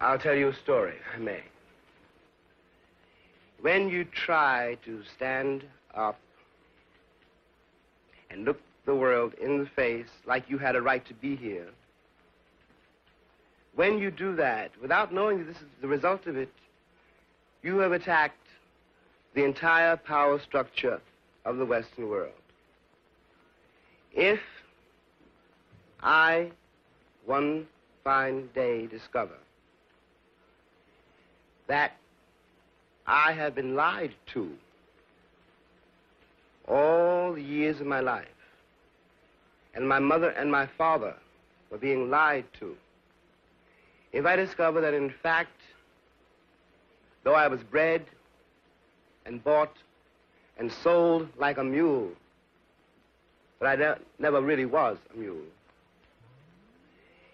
I'll tell you a story, if I may. When you try to stand up and look the world in the face like you had a right to be here, when you do that, without knowing that this is the result of it, you have attacked the entire power structure of the Western world. If I, one fine day, discover that I have been lied to all the years of my life, and my mother and my father were being lied to, if I discover that in fact, though I was bred and bought and sold like a mule, but I ne- never really was a mule,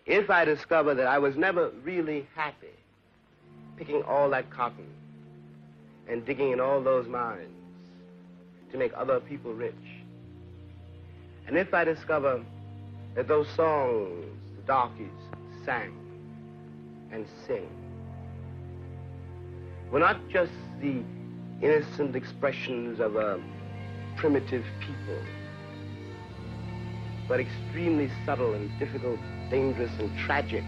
if I discover that I was never really happy picking all that cotton and digging in all those mines to make other people rich, and if I discover that those songs the darkies sang and sing were not just the innocent expressions of a primitive people, but extremely subtle and difficult, dangerous and tragic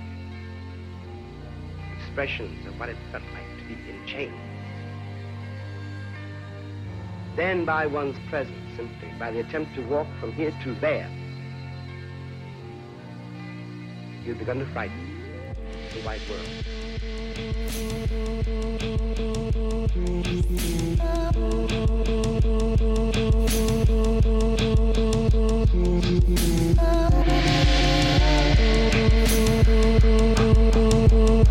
expressions of what it felt like to be in chains. Then by one's presence, simply by the attempt to walk from here to there, you've begun to frighten the white world.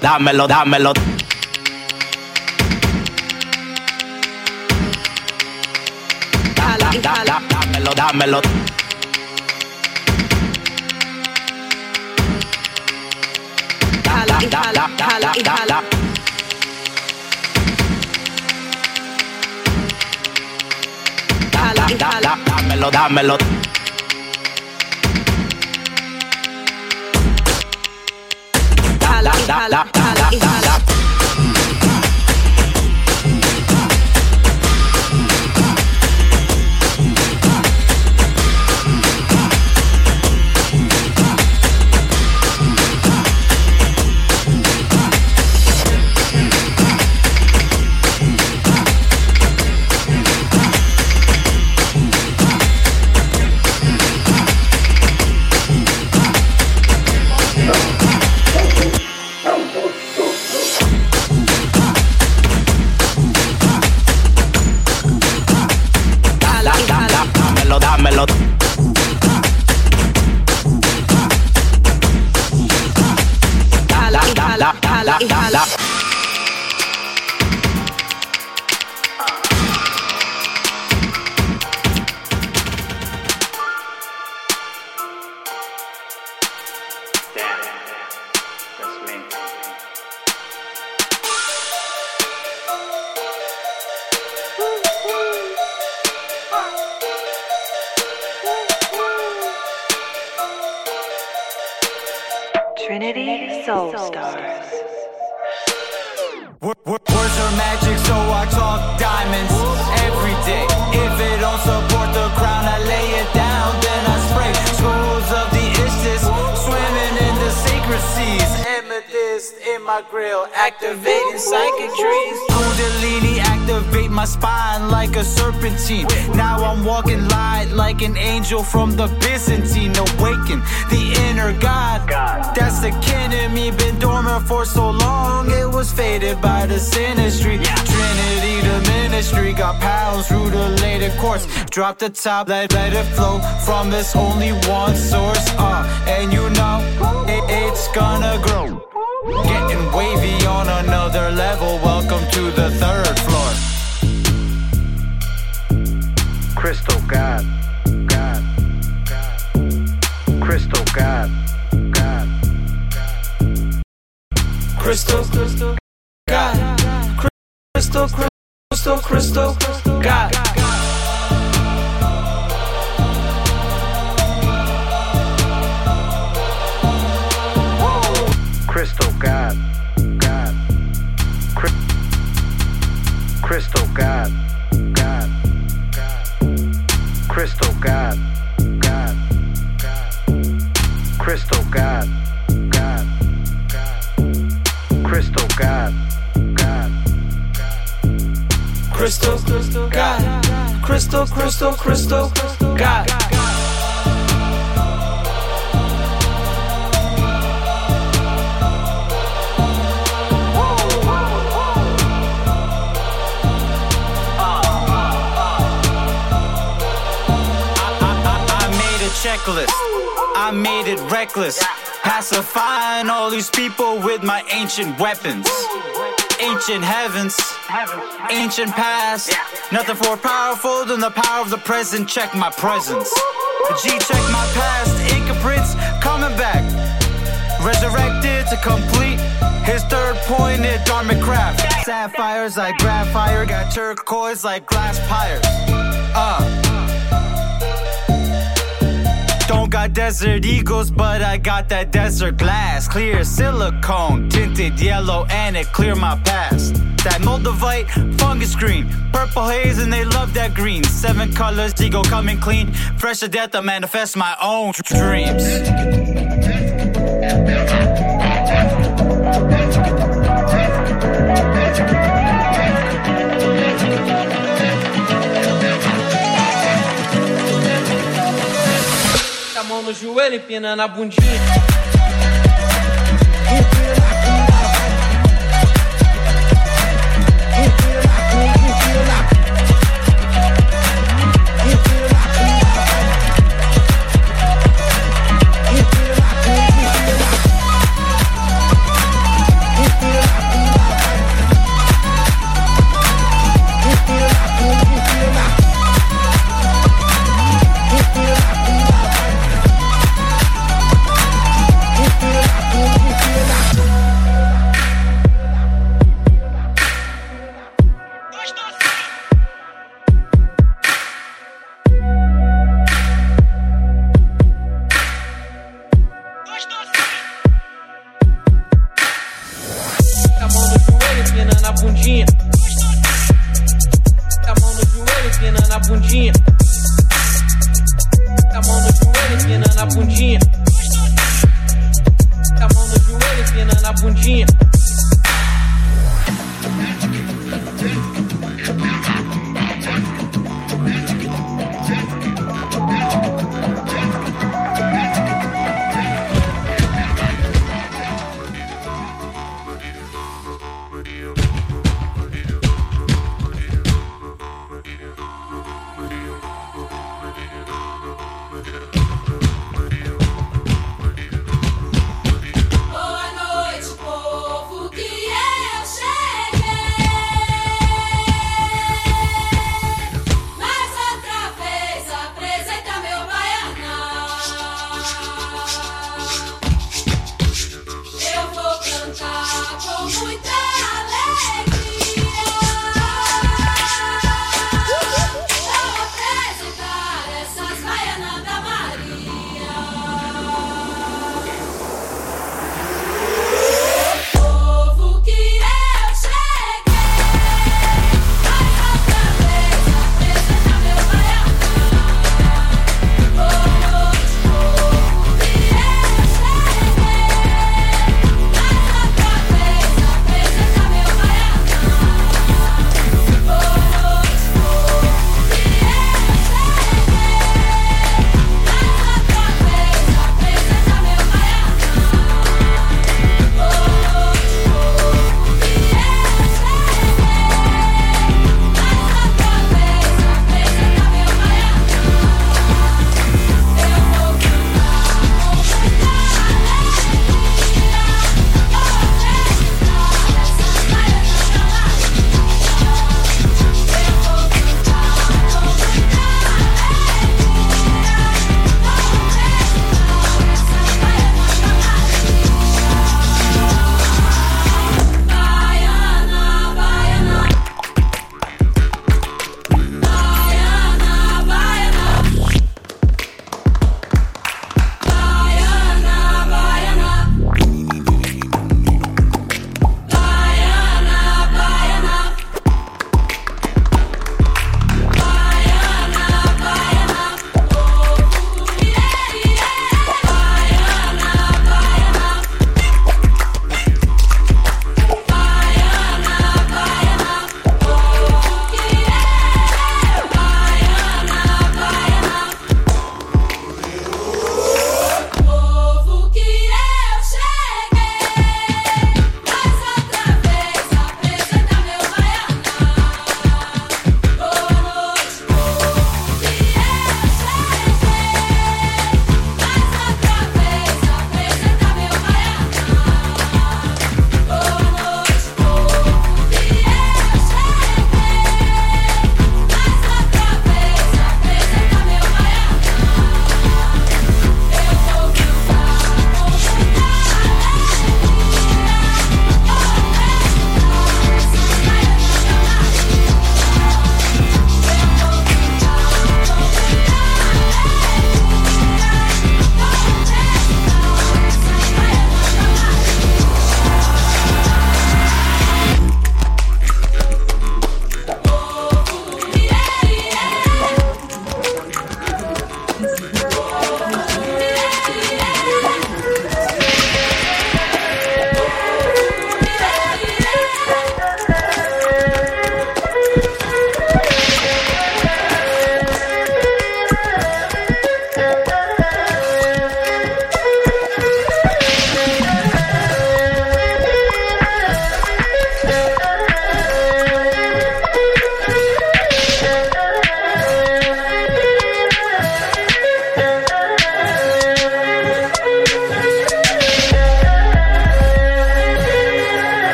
dámelo, dámelo, dámelo. Dámelo, dámelo, dámelo. Dámelo, dámelo, dámelo. Dámelo, dámelo. la, la, la. Trinity Soul Stars. Grill, activating psychic trees. Kundalini activate my spine like a serpentine. Now I'm walking light like an angel from the Byzantine. Awaken the inner God. That's the kin in me, been dormant for so long. It was faded by the sinistry. Trinity, the ministry, got pounds through the later courts. Drop the top, let, let it flow from this only one source. Uh, and you know it, it's gonna grow. Getting wavy on another level. Welcome to the third floor. Crystal God, God. Crystal God, God. Crystal, God. crystal, crystal, crystal, God. Crystal Crystal God, God, God, Crystal God, God, God, Crystal God, God, God, Crystal God, God, Crystal, crystal, God. Crystal, crystal, crystal, God. Checklist. I made it reckless. Pacifying all these people with my ancient weapons. Ancient heavens, ancient past. Nothing more powerful than the power of the present. Check my presence. G check my past. Inca Prince coming back. Resurrected to complete his third pointed Dharmic craft. Sapphires like graphite, got turquoise like glass pyres. Uh. Got desert eagles, but I got that desert glass. Clear silicone, tinted yellow, and it clear my past. That moldavite fungus green, purple haze, and they love that green. Seven colors, ego coming clean. Fresh to death, I manifest my own dreams. No joelho, empinando a bundinha.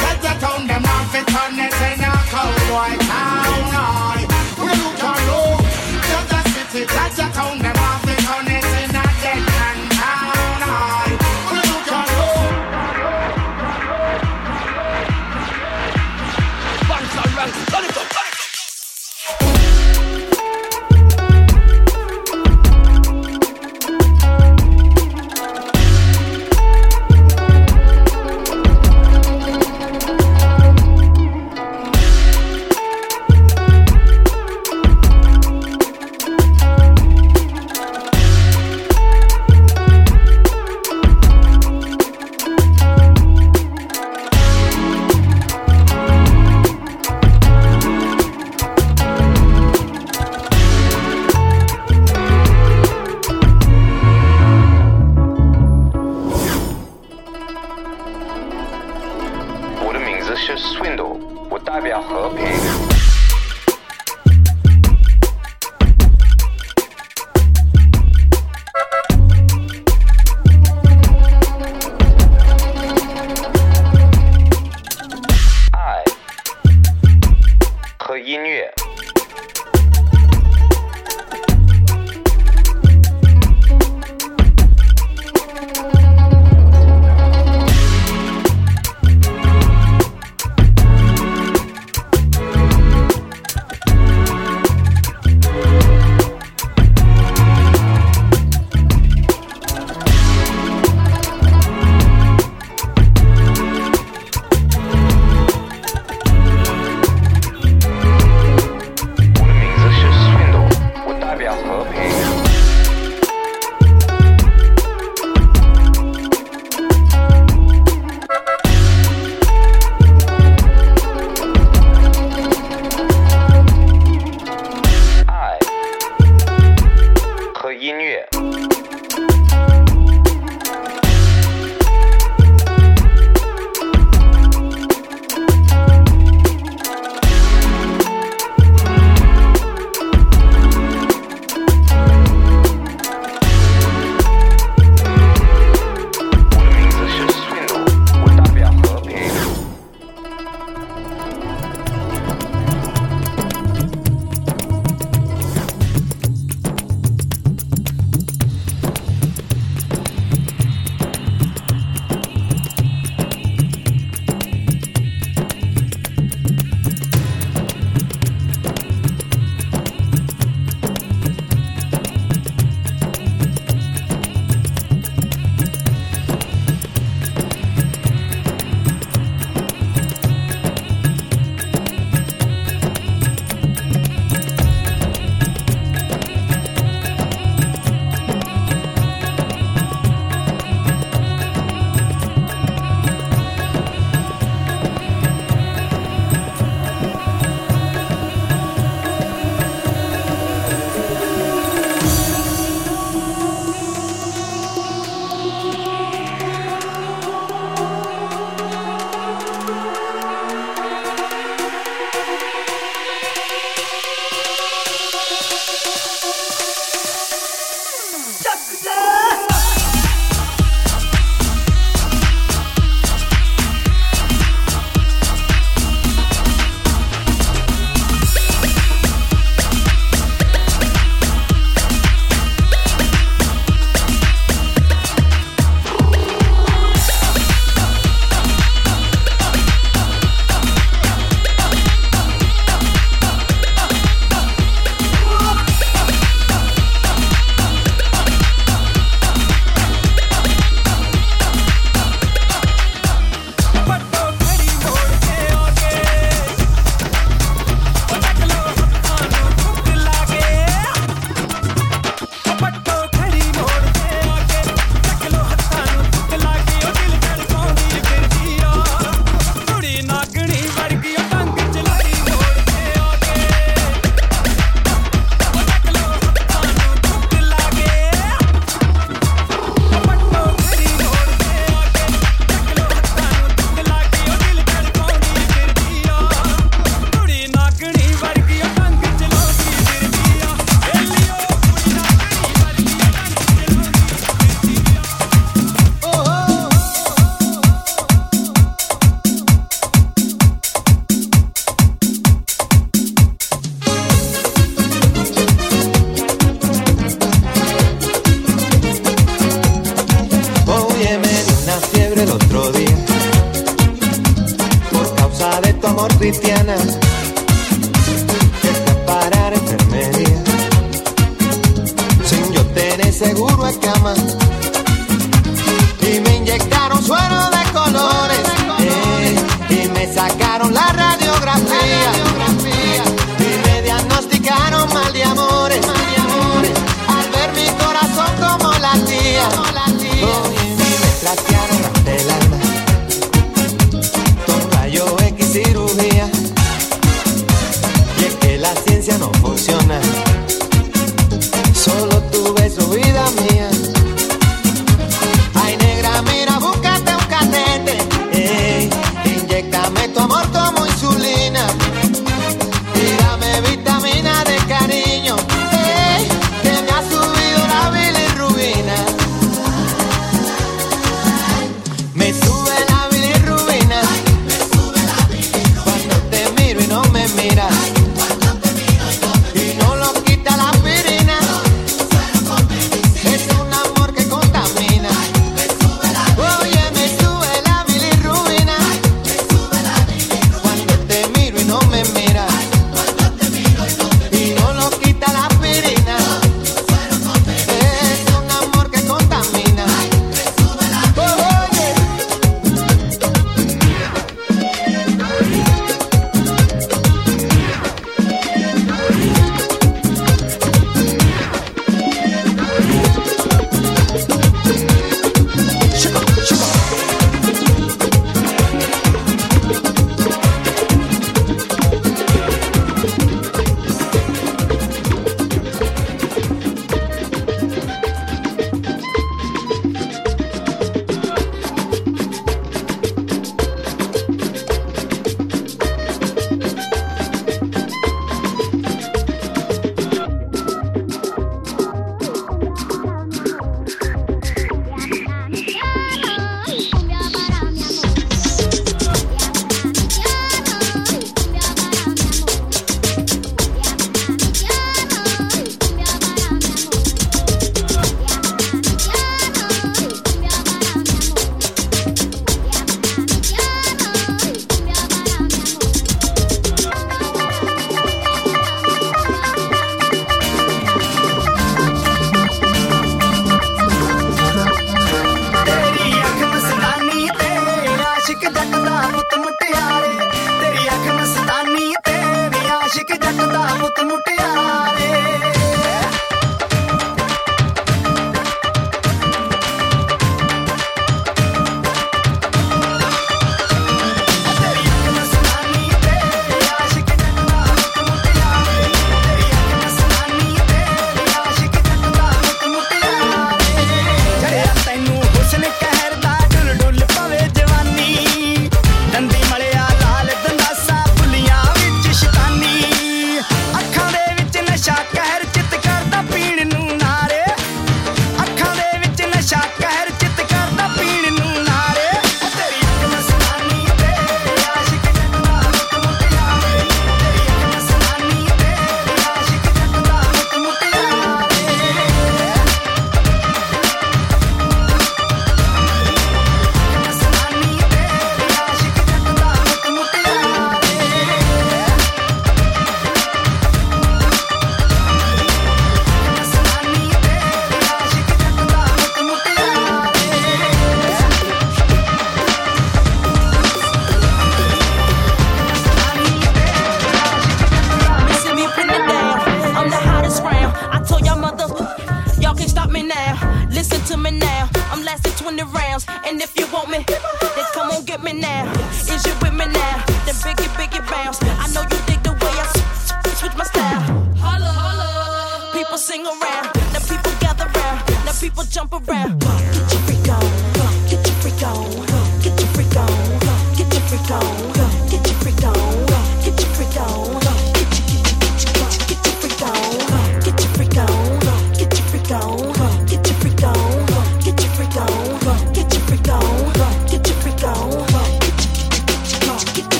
Cause the town them off it on it in a cold white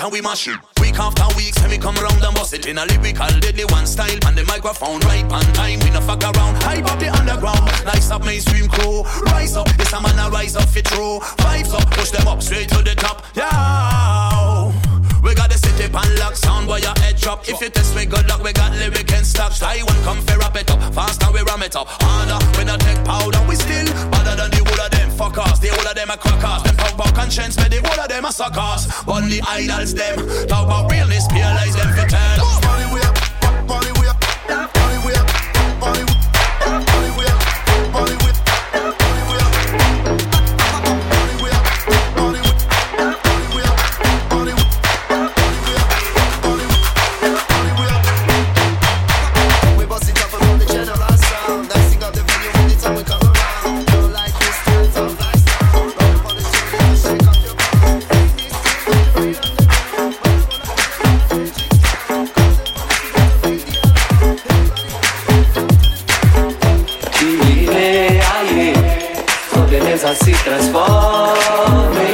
and we mash it. natureza se transforme.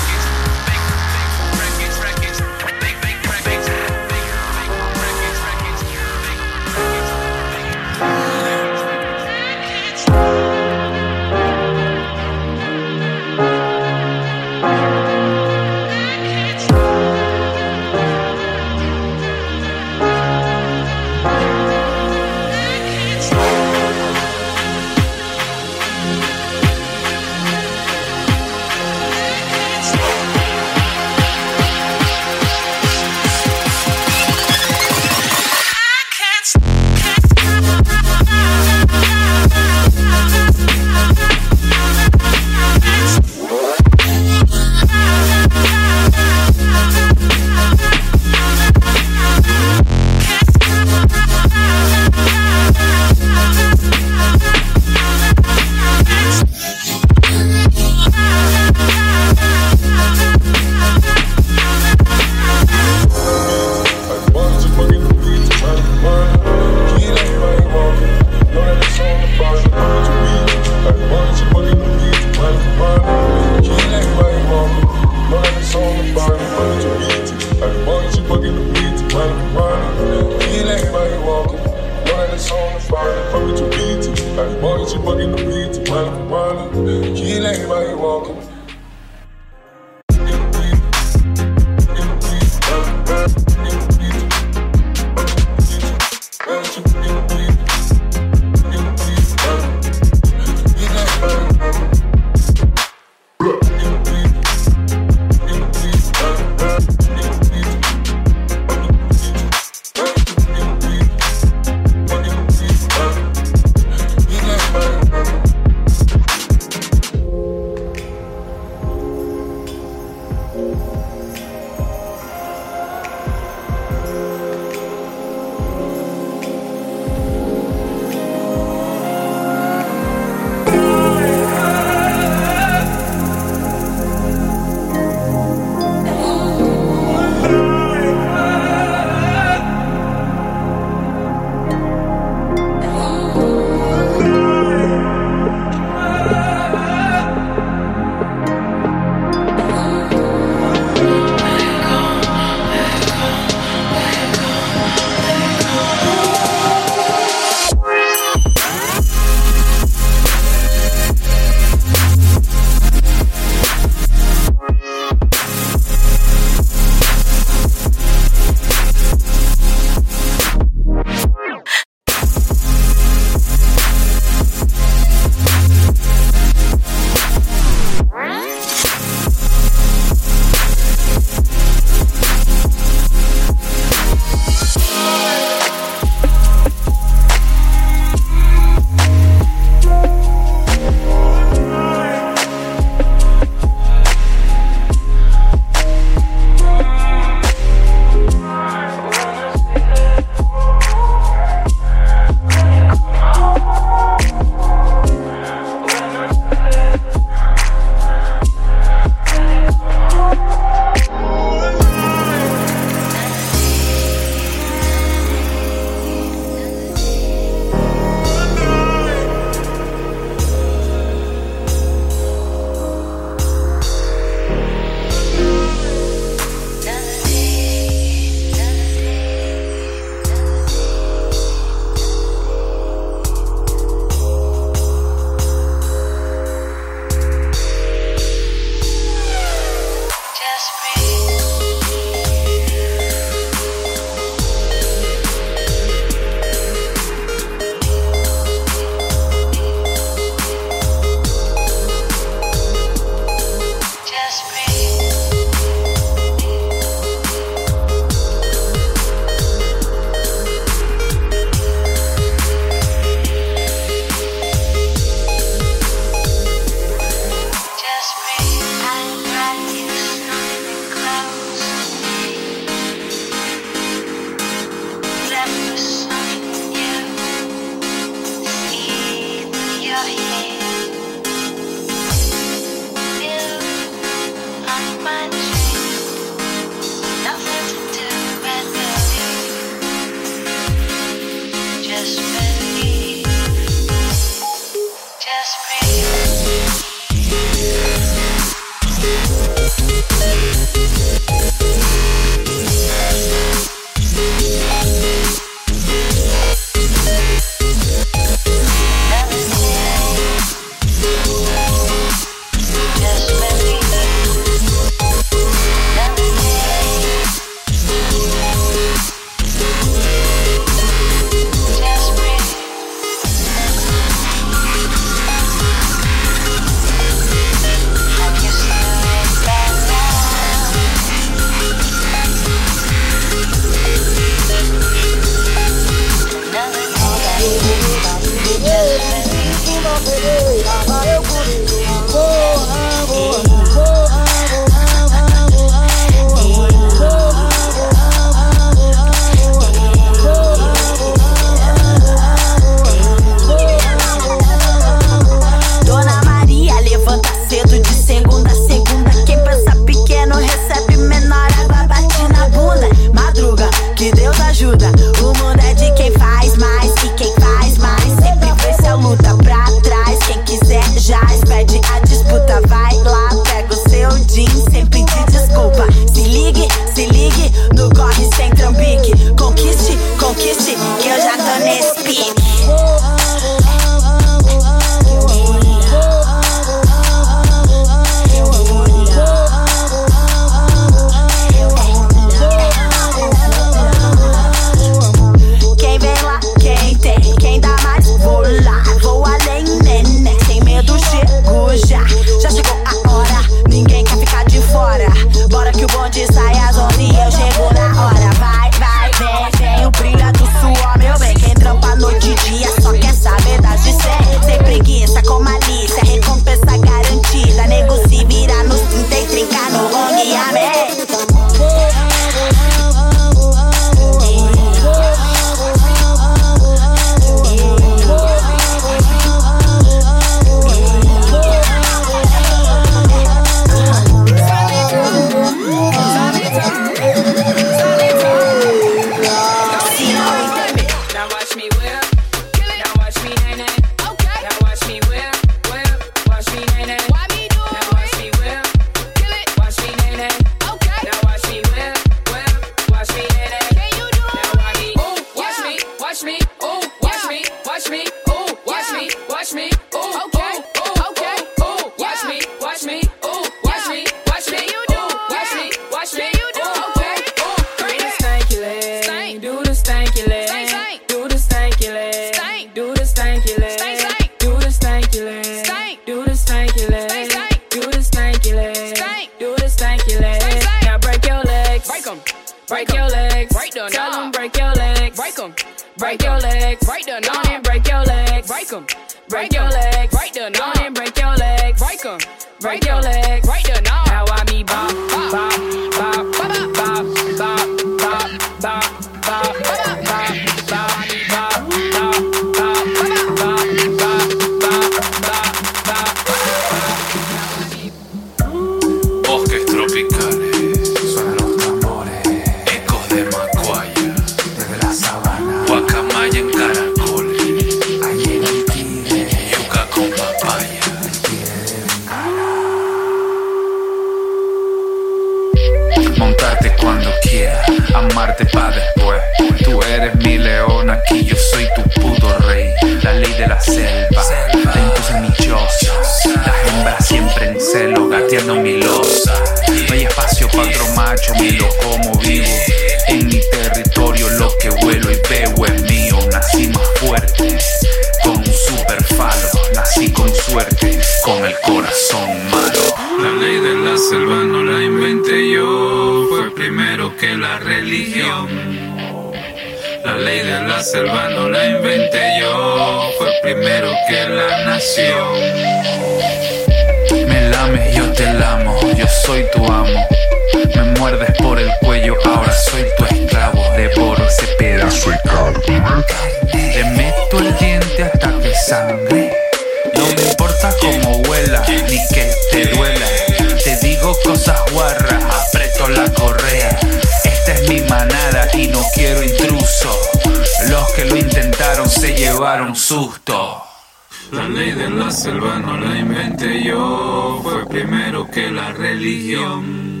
la religión.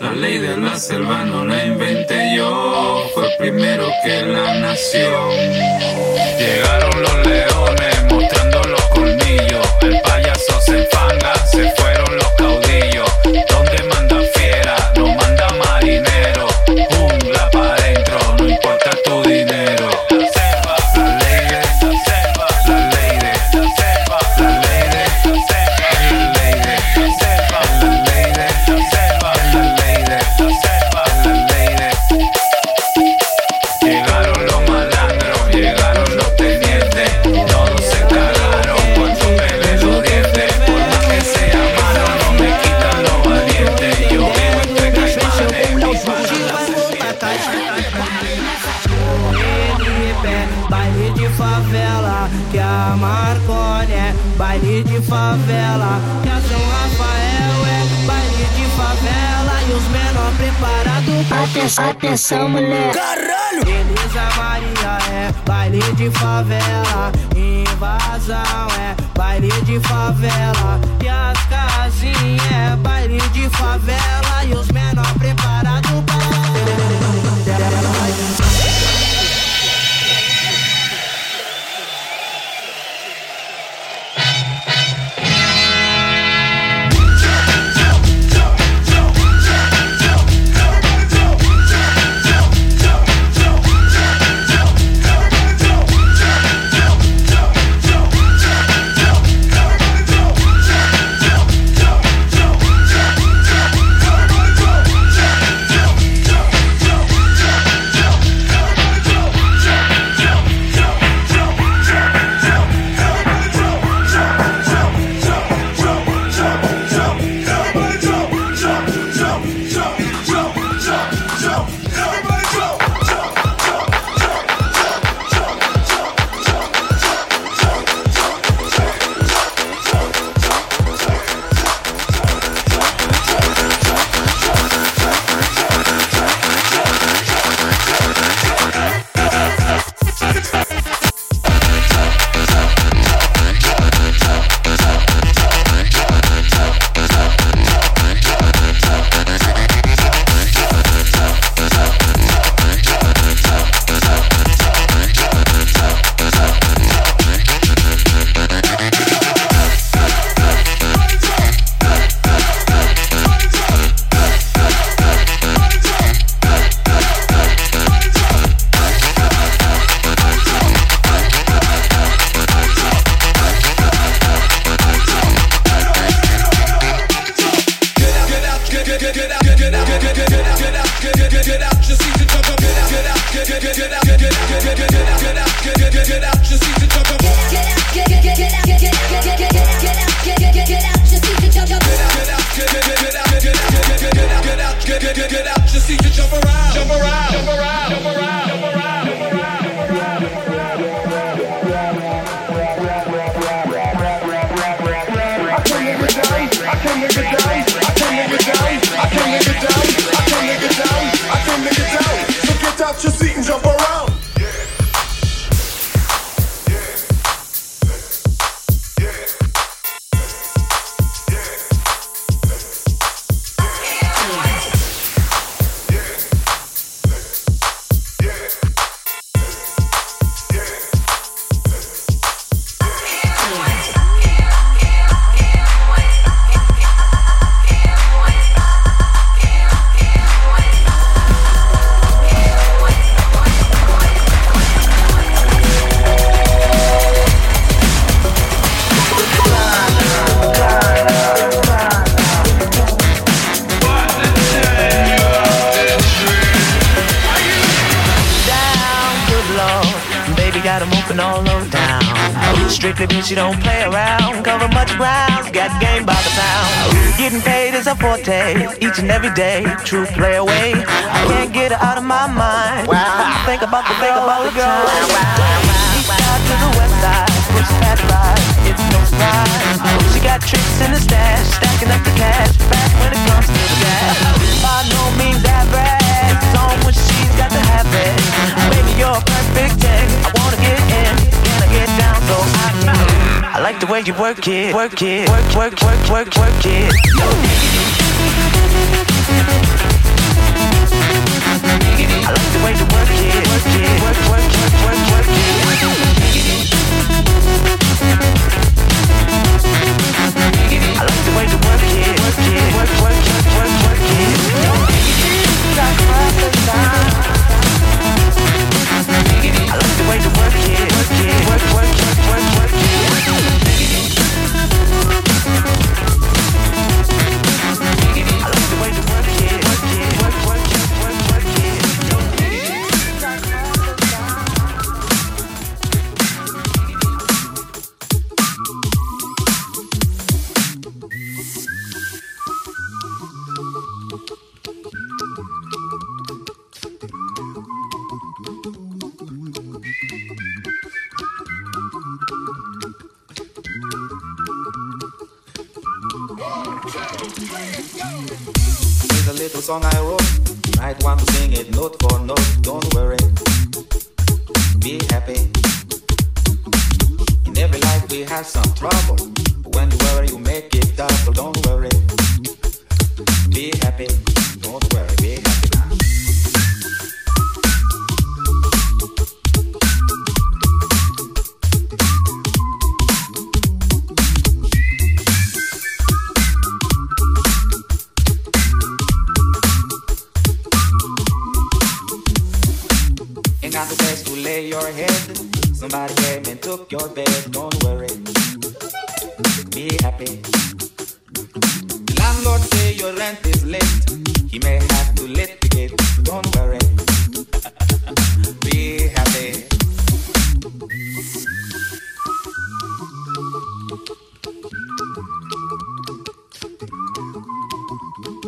La ley de la selva no la inventé yo, fue primero que la nació. atenção, mulher. Caralho! Beleza Maria é baile de favela, invasão é baile de favela. E as casinhas é baile de favela, e os menor preparados para. way you work it, work it, work, work, work, work, work it. I like the way you work it, work it, work, work, work, work, work it. I like the way you work it, work it, work, work, work, work, work it. Like I like the way you work it, work it, work, work, work, work, work it.